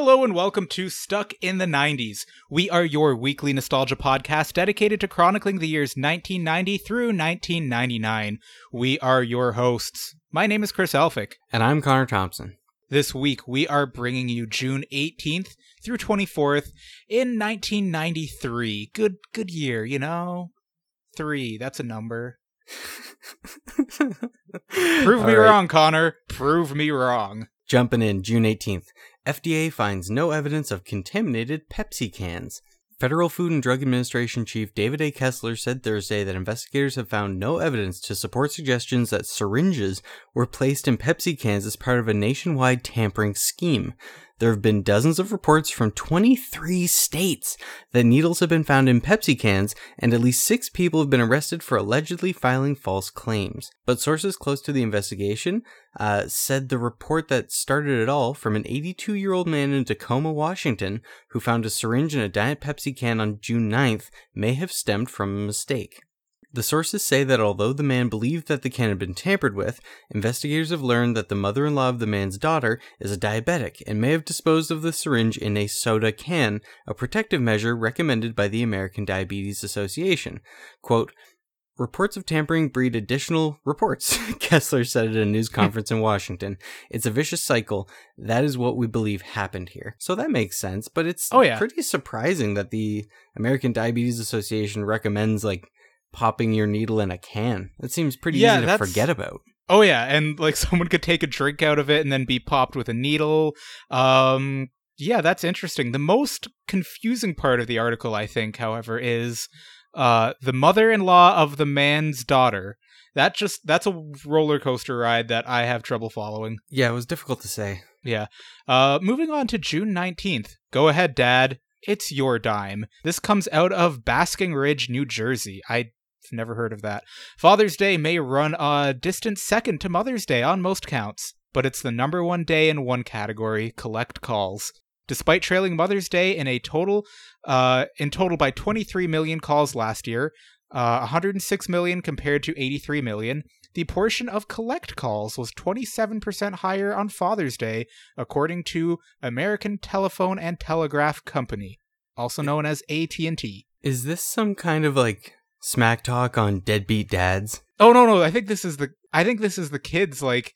Hello and welcome to Stuck in the 90s. We are your weekly nostalgia podcast dedicated to chronicling the years 1990 through 1999. We are your hosts. My name is Chris Elphick. And I'm Connor Thompson. This week, we are bringing you June 18th through 24th in 1993. Good, good year, you know? Three, that's a number. Prove me All right. wrong, Connor. Prove me wrong. Jumping in, June 18th. FDA finds no evidence of contaminated Pepsi cans. Federal Food and Drug Administration Chief David A. Kessler said Thursday that investigators have found no evidence to support suggestions that syringes were placed in Pepsi cans as part of a nationwide tampering scheme. There have been dozens of reports from 23 states that needles have been found in Pepsi cans, and at least six people have been arrested for allegedly filing false claims. But sources close to the investigation uh, said the report that started it all from an 82 year old man in Tacoma, Washington, who found a syringe in a Diet Pepsi can on June 9th, may have stemmed from a mistake. The sources say that although the man believed that the can had been tampered with, investigators have learned that the mother in law of the man's daughter is a diabetic and may have disposed of the syringe in a soda can, a protective measure recommended by the American Diabetes Association. Quote, Reports of tampering breed additional reports, Kessler said at a news conference in Washington. It's a vicious cycle. That is what we believe happened here. So that makes sense, but it's Oh, yeah. pretty surprising that the American Diabetes Association recommends like popping your needle in a can. That seems pretty Yeah, easy to forget about. Oh yeah, and like someone could take a drink out of it and then be popped with a needle. Um yeah, that's interesting. The most confusing part of the article, I think, however, is uh the mother-in-law of the man's daughter. That just that's a roller coaster ride that I have trouble following. Yeah, it was difficult to say. Yeah. Uh moving on to June 19th. Go ahead, dad. It's your dime. This comes out of Basking Ridge, New Jersey. I've never heard of that. Father's Day may run a distant second to Mother's Day on most counts, but it's the number one day in one category, collect calls. Despite trailing Mother's Day in a total uh in total by 23 million calls last year, uh 106 million compared to 83 million, the portion of collect calls was 27% higher on Father's Day, according to American Telephone and Telegraph Company, also known as AT&T. Is this some kind of like smack talk on deadbeat dads? Oh no, no, I think this is the I think this is the kids like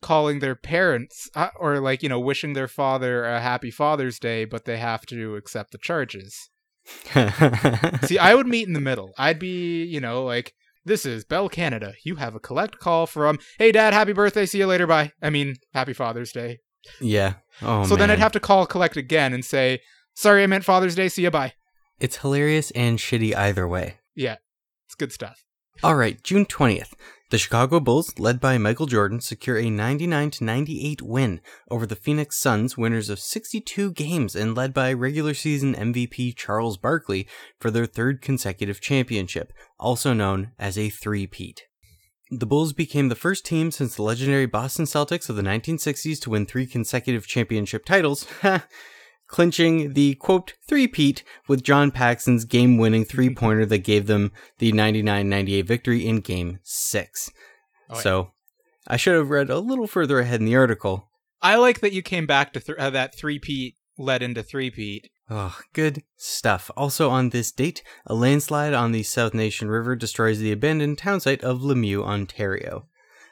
calling their parents uh, or like, you know, wishing their father a happy Father's Day, but they have to accept the charges. See, I would meet in the middle. I'd be, you know, like this is Bell Canada. You have a collect call from, "Hey dad, happy birthday. See you later. Bye." I mean, happy Father's Day. yeah. Oh so then I'd have to call collect again and say, "Sorry, I meant Father's Day. See you. Bye." It's hilarious and shitty either way. Yeah, it's good stuff. All right, June 20th. The Chicago Bulls, led by Michael Jordan, secure a 99 98 win over the Phoenix Suns, winners of 62 games and led by regular season MVP Charles Barkley for their third consecutive championship, also known as a three-peat. The Bulls became the first team since the legendary Boston Celtics of the 1960s to win three consecutive championship titles, clinching the quote three-peat with John Paxson's game-winning three-pointer that gave them the 99-98 victory in Game 6. Oh, yeah. so, I should have read a little further ahead in the article. I like that you came back to th- uh, that three-peat led into three-peat. Oh, good stuff. Also on this date, a landslide on the South Nation River destroys the abandoned town site of Lemieux, Ontario.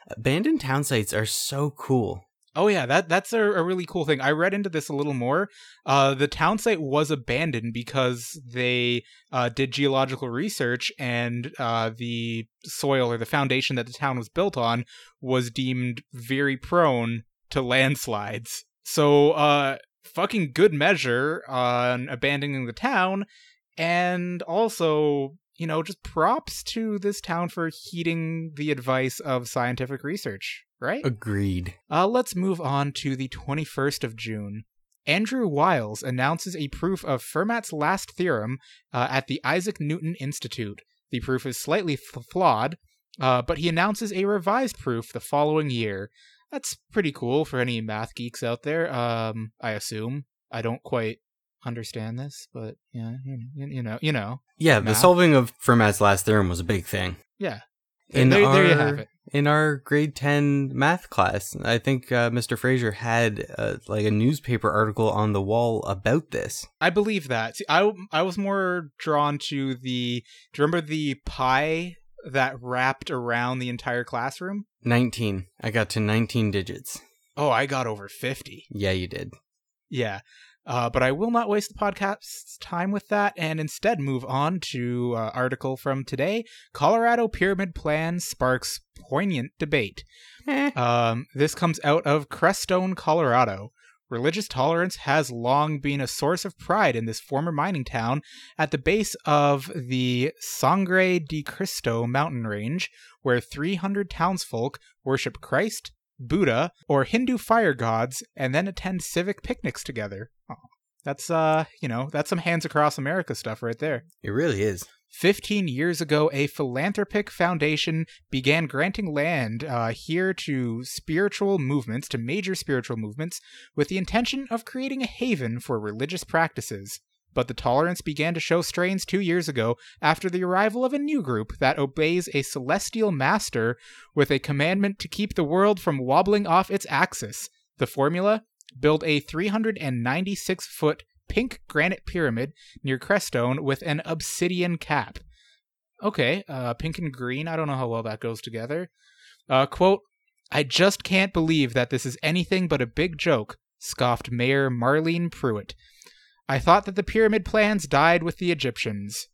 Abandoned town sites are so cool. Oh yeah, that that's a, a really cool thing. I read into this a little more. Uh, the town site was abandoned because they uh, did geological research, and uh, the soil or the foundation that the town was built on was deemed very prone to landslides. So, uh, fucking good measure on abandoning the town, and also. You know, just props to this town for heeding the advice of scientific research, right? Agreed. Uh, let's move on to the 21st of June. Andrew Wiles announces a proof of Fermat's last theorem uh, at the Isaac Newton Institute. The proof is slightly f- flawed, uh, but he announces a revised proof the following year. That's pretty cool for any math geeks out there, um, I assume. I don't quite understand this, but yeah, you, you know, you know, Yeah, the Math. solving of Fermat's last theorem was a big thing. yeah. In there, our, there you have it. in our grade 10 math class. I think uh, Mr. Fraser had uh, like a newspaper article on the wall about this. I believe that. See, I I was more drawn to the. Do you remember the pi that wrapped around the entire classroom? 19. I got to 19 digits. Oh, I got over fifty. Yeah, you did. Yeah. Uh, but I will not waste the podcast's time with that and instead move on to uh, article from today. Colorado pyramid plan sparks poignant debate. Um, this comes out of Crestone, Colorado. Religious tolerance has long been a source of pride in this former mining town at the base of the Sangre de Cristo mountain range, where 300 townsfolk worship Christ, Buddha, or Hindu fire gods and then attend civic picnics together. Oh, that's, uh, you know, that's some hands across America stuff right there. It really is. 15 years ago, a philanthropic foundation began granting land uh, here to spiritual movements, to major spiritual movements, with the intention of creating a haven for religious practices. But the tolerance began to show strains two years ago after the arrival of a new group that obeys a celestial master with a commandment to keep the world from wobbling off its axis. The formula? Build a 396 foot pink granite pyramid near Crestone with an obsidian cap. Okay, uh, pink and green. I don't know how well that goes together. Uh, quote, I just can't believe that this is anything but a big joke, scoffed Mayor Marlene Pruitt. I thought that the pyramid plans died with the Egyptians.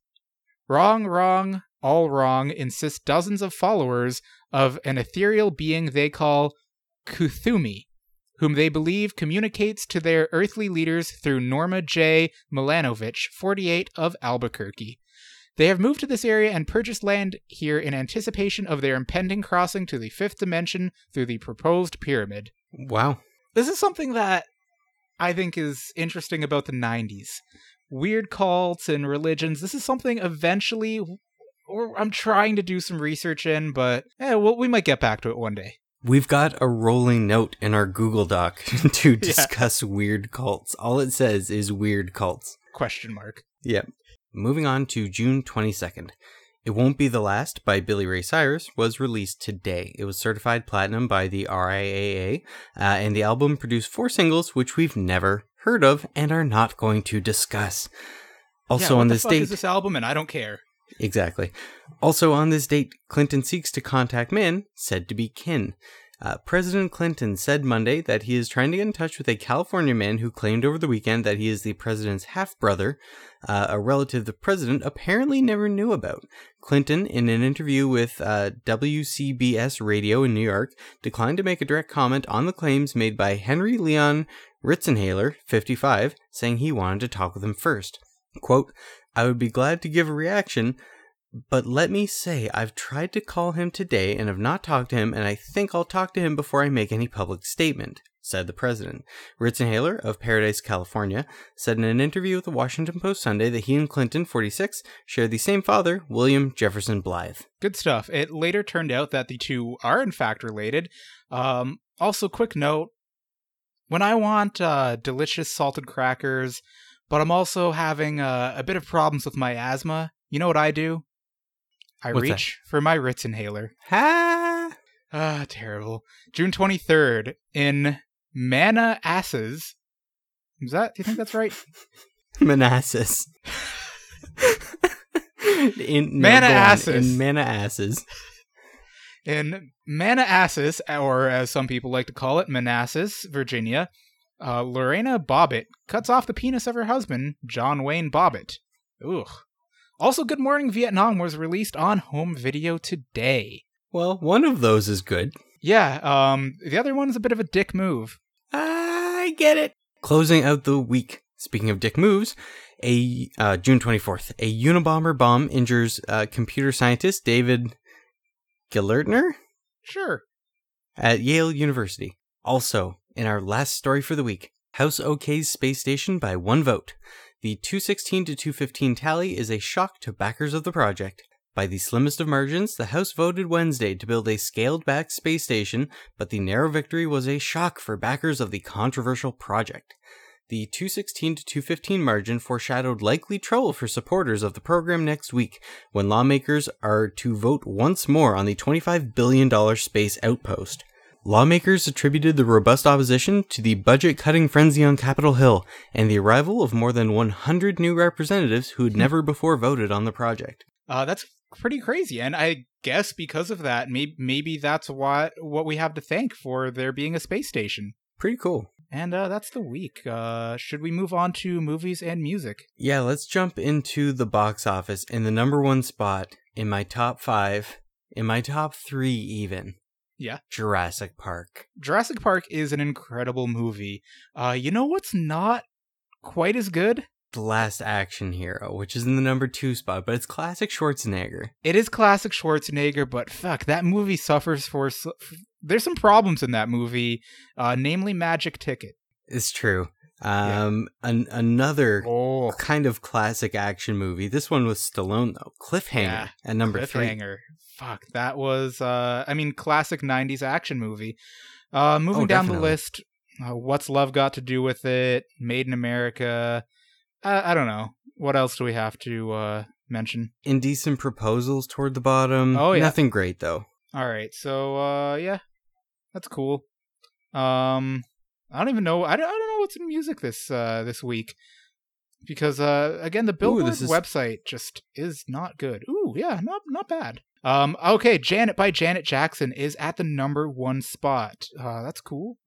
Wrong, wrong, all wrong, insist dozens of followers of an ethereal being they call Kuthumi, whom they believe communicates to their earthly leaders through Norma J. Milanovich, 48 of Albuquerque. They have moved to this area and purchased land here in anticipation of their impending crossing to the fifth dimension through the proposed pyramid. Wow. This is something that I think is interesting about the 90s. Weird cults and religions. This is something eventually or I'm trying to do some research in, but eh, well, we might get back to it one day. We've got a rolling note in our Google Doc to discuss yeah. weird cults. All it says is weird cults. Question mark. Yep. Moving on to June 22nd. It Won't Be the Last by Billy Ray Cyrus was released today. It was certified platinum by the RIAA, uh, and the album produced four singles, which we've never heard of and are not going to discuss. Also yeah, on this date, is this album, and I don't care. Exactly. Also on this date, Clinton seeks to contact men said to be kin. Uh, President Clinton said Monday that he is trying to get in touch with a California man who claimed over the weekend that he is the president's half brother, uh, a relative the president apparently never knew about. Clinton, in an interview with uh, WCBS Radio in New York, declined to make a direct comment on the claims made by Henry Leon Ritzenthaler, 55, saying he wanted to talk with him first. Quote, I would be glad to give a reaction, but let me say I've tried to call him today and have not talked to him, and I think I'll talk to him before I make any public statement, said the president. Ritzenthaler of Paradise, California, said in an interview with the Washington Post Sunday that he and Clinton, 46, shared the same father, William Jefferson Blythe. Good stuff. It later turned out that the two are in fact related. Um, also, quick note when I want uh, delicious salted crackers, but I'm also having uh, a bit of problems with my asthma. You know what I do? I What's reach for my Ritz inhaler. Ha! Ah, terrible. June 23rd in Manassas. Is that? Do you think that's right? Manassas. in Manassas. in Manassas. In Manassas, or as some people like to call it, Manassas, Virginia, uh, Lorena Bobbitt cuts off the penis of her husband, John Wayne Bobbitt. Ugh. Also, Good Morning Vietnam was released on home video today. Well, one of those is good. Yeah, um, the other one's a bit of a dick move. I get it. Closing out the week. Speaking of dick moves, a uh, June 24th, a Unabomber bomb injures uh, computer scientist David Gelernter Sure. at Yale University. Also, in our last story for the week, House OK's space station by one vote. The 216 to 215 tally is a shock to backers of the project. By the slimmest of margins, the House voted Wednesday to build a scaled back space station, but the narrow victory was a shock for backers of the controversial project. The 216 to 215 margin foreshadowed likely trouble for supporters of the program next week when lawmakers are to vote once more on the $25 billion space outpost. Lawmakers attributed the robust opposition to the budget cutting frenzy on Capitol Hill and the arrival of more than 100 new representatives who had never before voted on the project. Uh, that's pretty crazy, and I guess because of that, maybe maybe that's what what we have to thank for there being a space station. Pretty cool. And uh, that's the week. Uh, should we move on to movies and music? Yeah, let's jump into the box office in the number one spot in my top five, in my top three, even. Yeah. Jurassic Park. Jurassic Park is an incredible movie. Uh, you know what's not quite as good? The Last Action Hero, which is in the number two spot, but it's classic Schwarzenegger. It is classic Schwarzenegger, but fuck, that movie suffers for. s- There's some problems in that movie, uh, namely Magic Ticket. It's true. Um, an- another Oh, kind of classic action movie. This one was Stallone though. Cliffhanger Yeah, at number three. Fuck, that was. Uh, I mean, classic '90s action movie. Uh, moving Oh, down the list, uh, what's love got to do with it? Made in America. Uh, I don't know. What else do we have to uh, mention? Indecent proposals toward the bottom. Oh, yeah. Nothing great though. All right, so uh, yeah, that's cool. Um, I don't even know. I don't, I don't know what's in music this uh, this week because uh, again, the Billboard this is- website just is not good. Ooh, yeah, not not bad. Um, okay, Janet by Janet Jackson is at the number one spot. Uh, that's cool.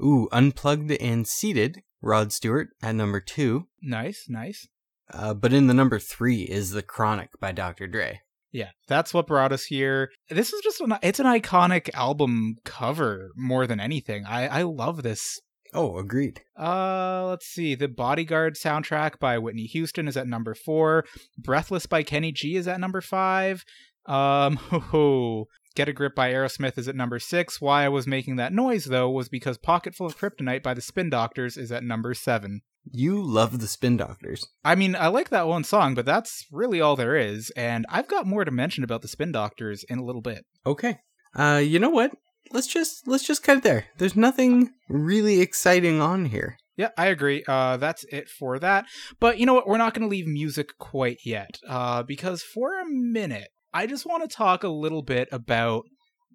Ooh, unplugged and seated. Rod Stewart at number two. Nice, nice. Uh, but in the number three is The Chronic by Dr. Dre. Yeah, that's what brought us here. This is just an it's an iconic album cover more than anything. I I love this Oh, agreed. Uh, let's see. The Bodyguard soundtrack by Whitney Houston is at number four. Breathless by Kenny G is at number five. Um, ho, ho. Get a Grip by Aerosmith is at number six. Why I was making that noise though was because Pocketful of Kryptonite by the Spin Doctors is at number seven. You love the Spin Doctors. I mean, I like that one song, but that's really all there is, and I've got more to mention about the Spin Doctors in a little bit. Okay. Uh, you know what? Let's just let's just cut it there. There's nothing really exciting on here. Yeah, I agree. Uh, that's it for that. But you know what? We're not going to leave music quite yet, uh, because for a minute, I just want to talk a little bit about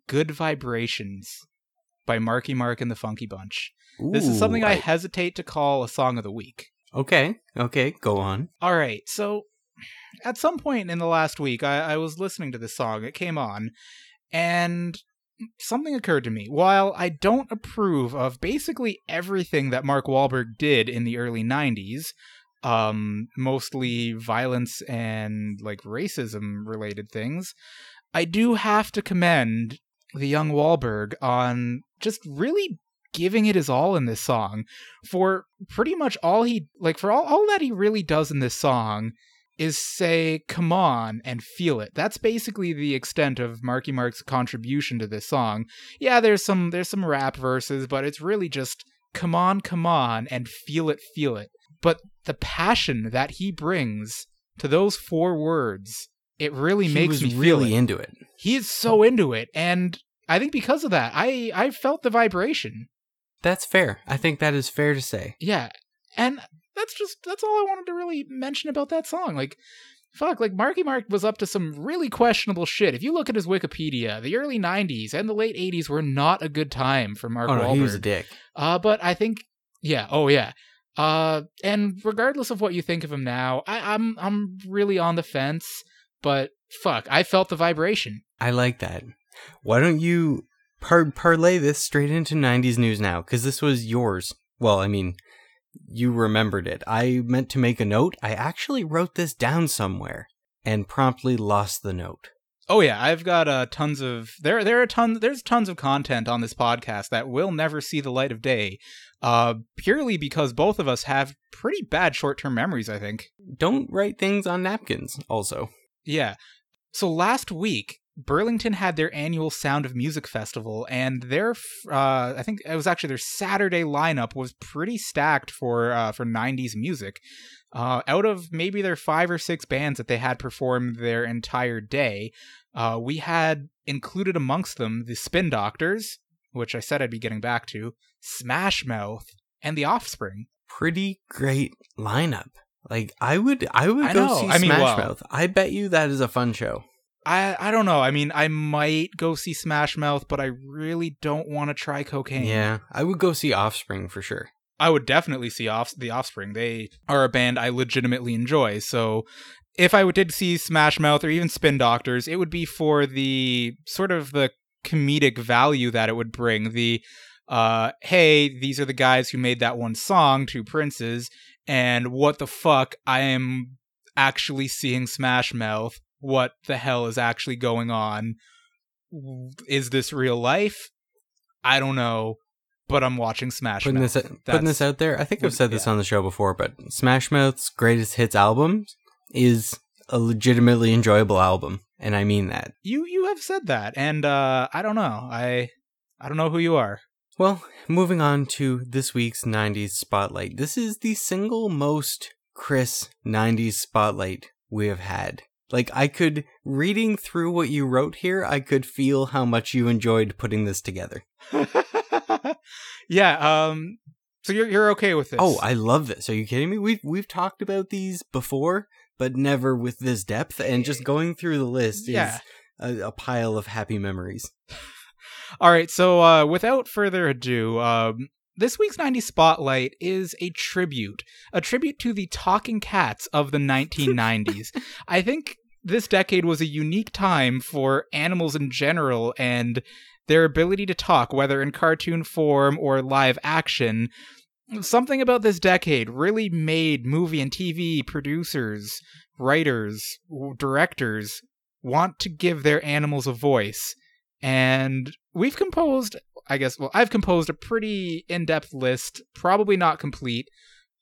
"Good Vibrations" by Marky Mark and the Funky Bunch. this is Ooh, something I hesitate to call a song of the week. Okay. Okay. Go on. All right, so at some point in the last week, I, I was listening to this song. It came on, and something occurred to me. While I don't approve of basically everything that Mark Wahlberg did in the early 90s, um, mostly violence and like racism related things, I do have to commend the young Wahlberg on just really giving it his all in this song for pretty much all he like for all, all that he really does in this song is say come on and feel it. That's basically the extent of marky mark's contribution to this song. Yeah there's some there's some rap verses but it's really just come on come on and feel it feel it but the passion that he brings to those four words it really he makes me feel really it. into it. he is so into it and i think because of that i i felt the vibration That's fair. I think that is fair to say. yeah and that's just that's all i wanted to really mention about that song like fuck like marky mark was up to some really questionable shit if you look at his wikipedia the early 90s and the late 80s were not a good time for mark oh no, Wahlberg. he was a dick. uh but i think yeah oh yeah uh and regardless of what you think of him now I, i'm i'm really on the fence but fuck i felt the vibration I like that. Why don't you par- parlay this straight into 90s news now? Because this was yours. Well, I mean, you remembered it. I meant to make a note. I actually wrote this down somewhere and promptly lost the note. Oh yeah, I've got uh, tons of there. There are tons. There's tons of content on this podcast that will never see the light of day, uh, purely because both of us have pretty bad short-term memories. I think. Don't write things on napkins, also. Yeah. So last week, Burlington had their annual Sound of Music festival, and their uh, I think it was actually their Saturday lineup was pretty stacked for uh, for '90s music. Uh, out of maybe their five or six bands that they had perform their entire day, uh, we had included amongst them the Spin Doctors, which I said I'd be getting back to, Smash Mouth, and The Offspring. pretty great lineup. Like I would, I would I go know. see I mean, Smash well- Mouth. I bet you that is a fun show. I I don't know. I mean, I might go see Smash Mouth, but I really don't want to try cocaine. Yeah, I would go see Offspring for sure. I would definitely see off the Offspring. They are a band I legitimately enjoy. So if I did see Smash Mouth or even Spin Doctors, it would be for the sort of the comedic value that it would bring. The uh, hey, these are the guys who made that one song, Two Princes, and what the fuck? I am actually seeing Smash Mouth. What the hell is actually going on? Is this real life? I don't know, but I'm watching Smash Putting Mouth. this, putting this out there, I think I've said this yeah. on the show before, but Smash Mouth's greatest hits album is a legitimately enjoyable album, and I mean that. You you have said that, and uh, I don't know. I I don't know who you are. Well, moving on to this week's 90s spotlight. This is the single most Chris 90s spotlight we have had. Like, I could, reading through what you wrote here, I could feel how much you enjoyed putting this together. yeah. Um. So you're you're okay with this? Oh, I love this. Are you kidding me? We've, we've talked about these before, but never with this depth, and just going through the list Yeah. is a, a pile of happy memories. All right. So uh, without further ado, um, this week's 90s spotlight is a tribute, a tribute to the talking cats of the 1990s. I think this decade was a unique time for animals in general and their ability to talk, whether in cartoon form or live action. Something about this decade really made movie and TV producers, writers, directors want to give their animals a voice. And we've composed, I guess, well, I've composed a pretty in depth list, probably not complete,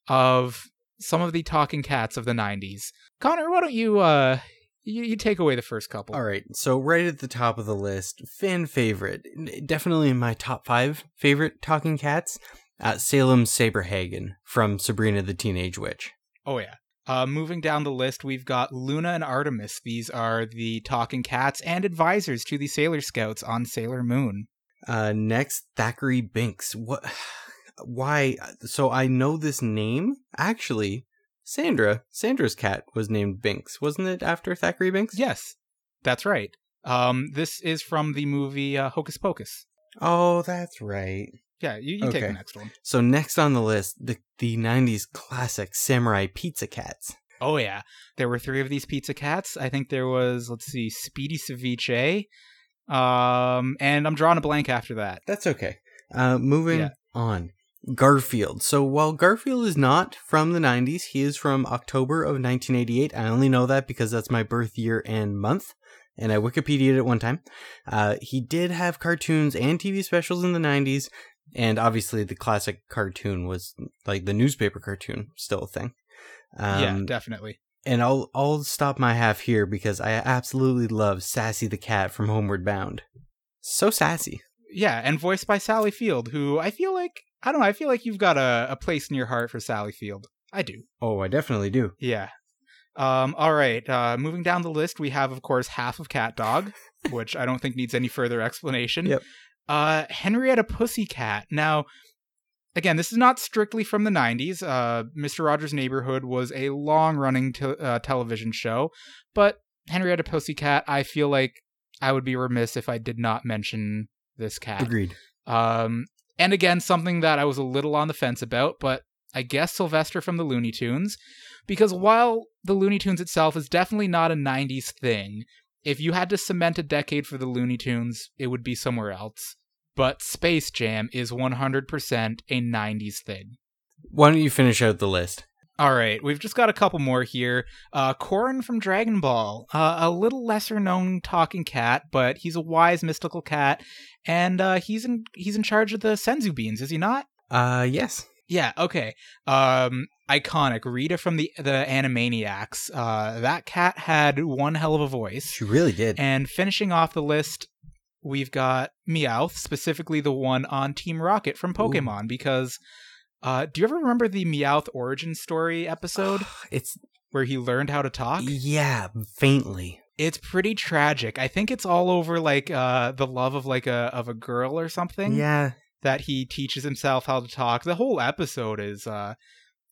of some of the talking cats of the 90s. Connor, why don't you, uh, you, you take away the first couple? All right, so right at the top of the list, fan favorite, definitely my top five favorite talking cats, uh, Salem Saberhagen from Sabrina the Teenage Witch. Oh yeah. Uh, moving down the list, we've got Luna and Artemis. These are the talking cats and advisors to the Sailor Scouts on Sailor Moon. Uh, next, Thackeray Binks. What? Why? So I know this name. Actually, Sandra, Sandra's cat was named Binks, wasn't it? After Thackeray Binks? Yes, that's right. Um, this is from the movie uh, Hocus Pocus. Oh, that's right. Yeah, you, you take the next one. So next on the list, the the '90s classic Samurai Pizza Cats. Oh yeah, there were three of these pizza cats. I think there was let's see, Speedy Cerviche, um, and I'm drawing a blank after that. That's okay. Uh, moving Yeah. on. Garfield. So while Garfield is not from the 90s, he is from October of 1988. I only know that because that's my birth year and month, and I Wikipedia'd it one time. Uh, he did have cartoons and TV specials in the 90s, and obviously the classic cartoon was like the newspaper cartoon, still a thing. Um, yeah, definitely. and I'll I'll stop my half here because I absolutely love Sassy the cat from Homeward Bound. So sassy. Yeah, and voiced by Sally Field, who I feel like I don't know. I feel like you've got a, a place in your heart for Sally Field. I do. Oh, I definitely do. Yeah. Um, all right. Uh, moving down the list, we have, of course, half of Cat Dog, which I don't think needs any further explanation. Yep. Uh, Henrietta Pussycat. Now, again, this is not strictly from the 90s. Uh, Mr. Rogers' Neighborhood was a long running te- uh, television show, but Henrietta Pussycat, I feel like I would be remiss if I did not mention this cat. Agreed. Um, and again, something that I was a little on the fence about, but I guess Sylvester from the Looney Tunes, because while the Looney Tunes itself is definitely not a 90s thing, if you had to cement a decade for the Looney Tunes, it would be somewhere else. But Space Jam is 100% a 90s thing. Why don't you finish out the list? All right, we've just got a couple more here. Uh, Korin from Dragon Ball, uh, a little lesser known talking cat, but he's a wise mystical cat, and uh, he's in he's in charge of the senzu beans, is he not? Uh, yes. Yeah. Okay. Um, iconic Rita from the the Animaniacs. Uh, that cat had one hell of a voice. She really did. And finishing off the list, we've got Meowth, specifically the one on Team Rocket from Pokemon, because. Uh, do you ever remember the Meowth origin story episode it's where he learned how to talk? yeah, faintly. It's pretty tragic. I think it's all over like uh the love of like a of a girl or something Yeah. that he teaches himself how to talk. The whole episode is uh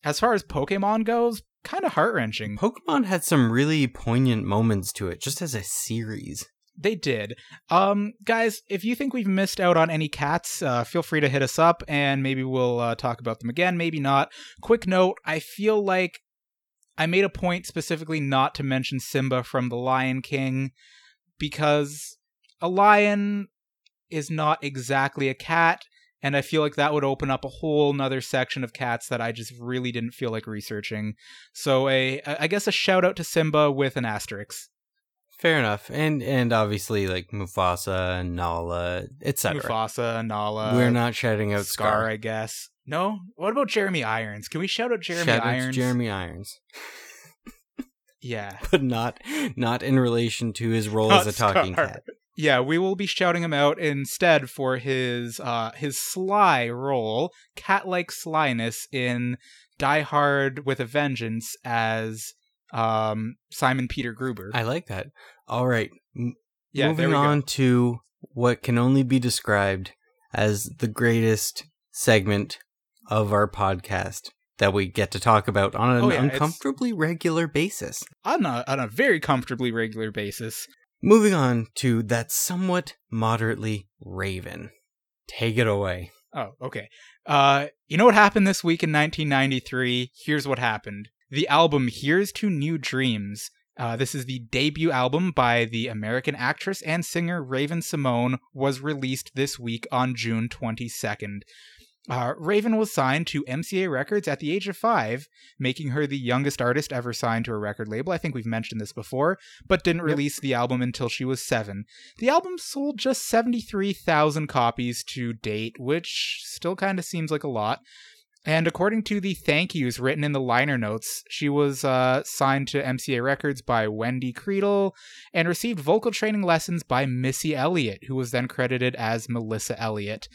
as far as Pokemon goes, kind of heart wrenching. Pokemon had some really poignant moments to it, just as a series. They did. Um, guys, if you think we've missed out on any cats, uh, feel free to hit us up and maybe we'll uh, talk about them again. Maybe not. Quick note I feel like I made a point specifically not to mention Simba from The Lion King because a lion is not exactly a cat. And I feel like that would open up a whole nother section of cats that I just really didn't feel like researching. So a, I guess a shout out to Simba with an asterisk. Fair enough, and and obviously like Mufasa, and Nala, etc. Mufasa, Nala. We're not shouting out Scar, Scar. I guess. No. What about Jeremy Irons? Can we shout out Jeremy Shout out Irons? Jeremy Irons, Yeah. but not not in relation to his role Not as a talking Scar. cat. Yeah, we will be shouting him out instead for his uh his sly role, cat-like slyness in Die Hard with a Vengeance as um Simon Peter Gruber. I like that. All right, m- yeah, moving on go. to what can only be described as the greatest segment of our podcast that we get to talk about on an Oh, yeah, uncomfortably regular basis. On a on a very comfortably regular basis. Moving on to that somewhat moderately Raven. Take it away. Oh, okay. Uh, you know what happened this week in 1993? Here's what happened. The album Here's to New Dreams. Uh, this is the debut album by the American actress and singer Raven-Symoné, was released this week on June 22nd. Uh, Raven was signed to MCA Records at the age of five, making her the youngest artist ever signed to a record label. I think we've mentioned this before, but didn't release the album until she was seven. The album sold just 73,000 copies to date, which still kind of seems like a lot. And according to the thank yous written in the liner notes, she was uh, signed to MCA Records by Wendy Creedle and received vocal training lessons by Missy Elliott, who was then credited as Melissa Elliott.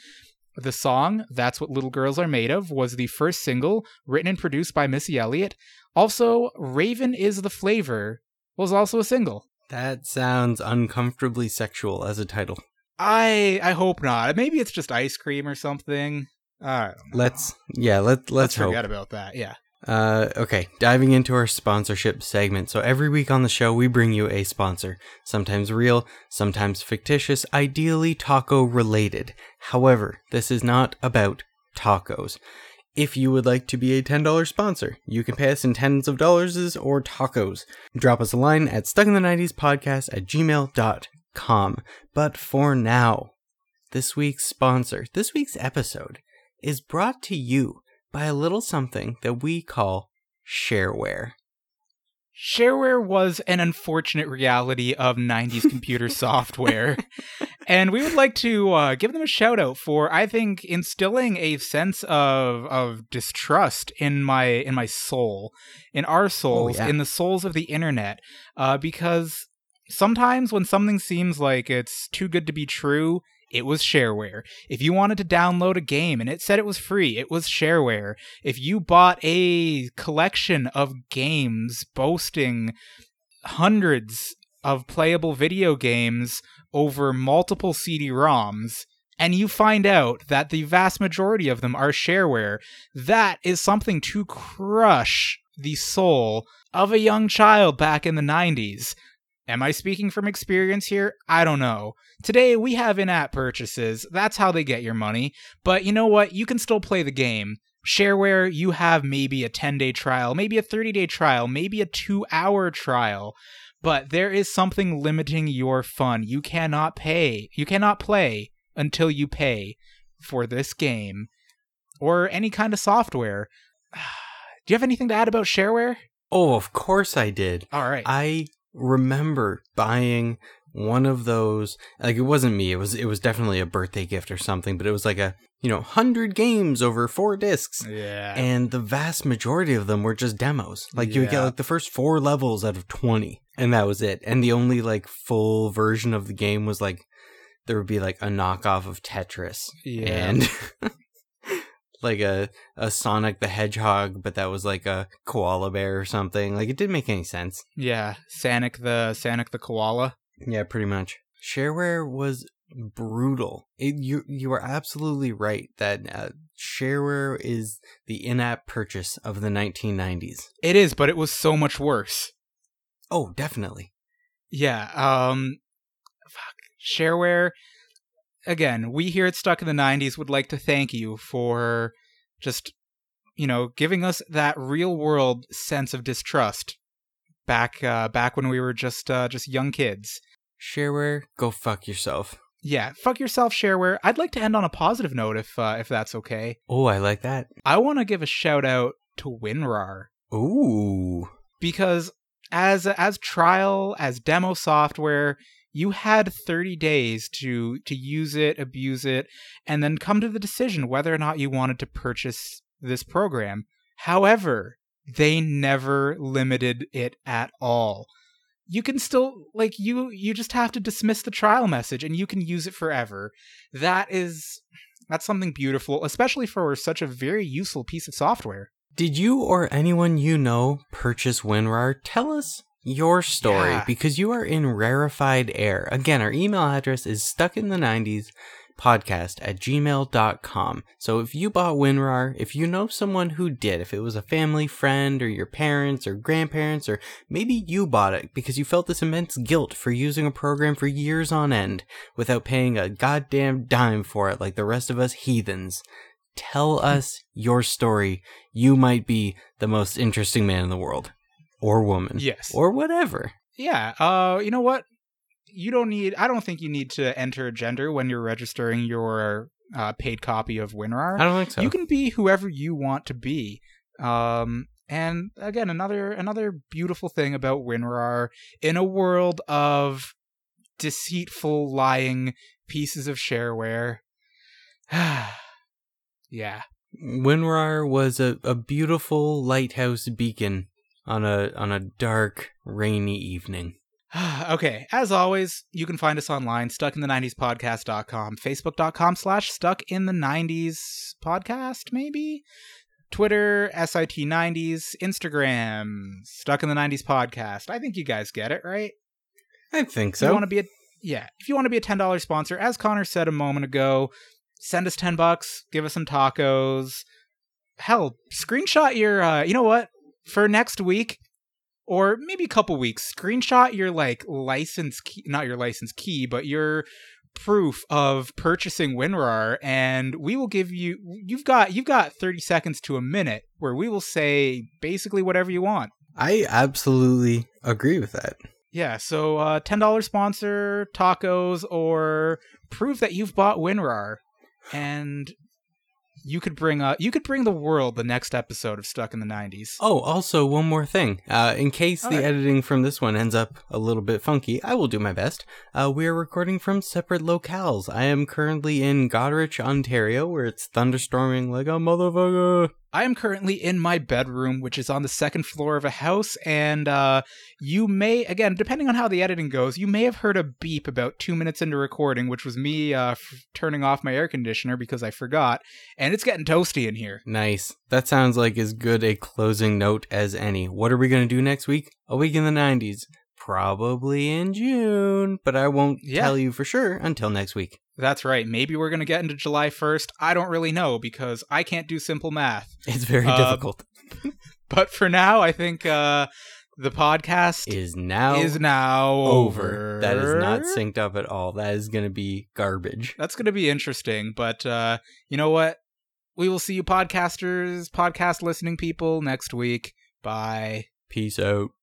The song, That's What Little Girls Are Made Of, was the first single written and produced by Missy Elliott. Also, Raven is the Flavor was also a single. That sounds uncomfortably sexual as a title. I I hope not. Maybe it's just ice cream or something. I. Let's yeah, let let's, let's hope. forget about that. Yeah. Uh, okay, diving into our sponsorship segment. So every week on the show, we bring you a sponsor. Sometimes real, sometimes fictitious, ideally taco related. However, this is not about tacos. If you would like to be a $10 sponsor, you can pay us in tens of dollars or tacos. Drop us a line at stuckinthe90spodcast at gmail.com. But for now, this week's sponsor, this week's episode, is brought to you by a little something that we call shareware. Shareware was an unfortunate reality of 90s computer software. And we would like to uh, give them a shout out for, I think, instilling a sense of of distrust in my in my soul, in our souls, yeah. in the souls of the internet. Uh, because sometimes when something seems like it's too good to be true, it was shareware. If you wanted to download a game and it said it was free, it was shareware. If you bought a collection of games boasting hundreds of playable video games over multiple CD-ROMs, and you find out that the vast majority of them are shareware, that is something to crush the soul of a young child back in the 90s. Am I speaking from experience here? I don't know. Today we have in app purchases. That's how they get your money. But you know what? You can still play the game. Shareware, you have maybe a 10 day trial, maybe a 30 day trial, maybe a two hour trial. But there is something limiting your fun. You cannot pay, you cannot play until you pay for this game or any kind of software. Do you have anything to add about shareware? Oh, of course I did. All right. I remember buying one of those like it wasn't me it was it was definitely a birthday gift or something but it was like a you know 100 games over four discs. Yeah. and the vast majority of them were just demos. Like you would get like the first four levels out of 20 and that was it. And the only like full version of the game was like there would be like a knockoff of tetris. Yeah. and like a a sonic the hedgehog but that was like a koala bear or something like it didn't make any sense Yeah, Sonic the Sanic the koala. Yeah, pretty much. Shareware was brutal. It, you you are absolutely right that uh, shareware is the in-app purchase of the 1990s. It is, but it was so much worse. Oh, definitely. Yeah. Um. Fuck. Shareware. Again, we here at Stuck in the '90s would like to thank you for just, you know, giving us that real world sense of distrust back uh, back when we were just uh, just young kids. Shareware, go fuck yourself. Yeah, fuck yourself, shareware. I'd like to end on a positive note if uh, if that's okay. Oh, I like that. I want to give a shout out to WinRAR Ooh. because as as trial as demo software, you had 30 days to to use it, abuse it, and then come to the decision whether or not you wanted to purchase this program. However, they never limited it at all. You can still like you you just have to dismiss the trial message and you can use it forever. That is that's something beautiful, especially for such a very useful piece of software. Did you or anyone you know purchase WinRAR? Tell us your story Yeah. because you are in rarefied air. Again, our email address is stuck in the 90s podcast at gmail.com. So if you bought WinRAR, if you know someone who did, if it was a family friend or your parents or grandparents, or maybe you bought it because you felt this immense guilt for using a program for years on end without paying a goddamn dime for it like the rest of us heathens. Tell us your story. You might be the most interesting man in the world. Or woman. Yes. Or whatever. Yeah. Uh, you know what? You don't need. I don't think you need to enter a gender when you're registering your uh, paid copy of WinRAR. I don't think so. You can be whoever you want to be. Um, and again, another another beautiful thing about WinRAR in a world of deceitful, lying pieces of shareware. yeah. WinRAR was a, a beautiful lighthouse beacon on a on a dark, rainy evening. okay, as always, you can find us online, stuckinthe90spodcast.com, facebook.com slash stuck in the 90s podcast, maybe? Twitter, SIT90s, Instagram, stuck in the 90s podcast. I think you guys get it, right? I think If you want to be a yeah, if you want to be a ten dollars sponsor, as Connor said a moment ago, send us ten bucks, give us some tacos. Hell, screenshot your uh you know what? For next week, or maybe a couple weeks, screenshot your like license key not your license key, but your proof of purchasing WinRAR and we will give you you've got you've got 30 seconds to a minute where we will say basically whatever you want. I absolutely agree with that. Yeah, so uh, ten dollars sponsor tacos or prove that you've bought WinRAR, and you could bring uh you could bring the world the next episode of Stuck in the Nineties. Oh, also one more thing. Uh, in case the editing from this one ends up a little bit funky, I will do my best. Uh, we are recording from separate locales. I am currently in Goderich, Ontario, where it's thunderstorming like a motherfucker. I am currently in my bedroom, which is on the second floor of a house, and uh, you may again, depending on how the editing goes, you may have heard a beep about two minutes into recording, which was me uh, f- turning off my air conditioner because I forgot, and it's getting toasty in here. Nice. That sounds like as good a closing note as any. What are we going to do next week? A week in the 90s. Probably in June, but I won't Yeah. tell you for sure until next week. That's right. Maybe we're gonna get into July first. I don't really know because I can't do simple math. It's very Uh, difficult. But for now, I think uh, the podcast Is now is now over. over. That is not synced up at all. That is going to be garbage. That's going to be interesting. But uh, you know what? We will see you, podcasters, podcast listening people, next week. Bye. Peace out.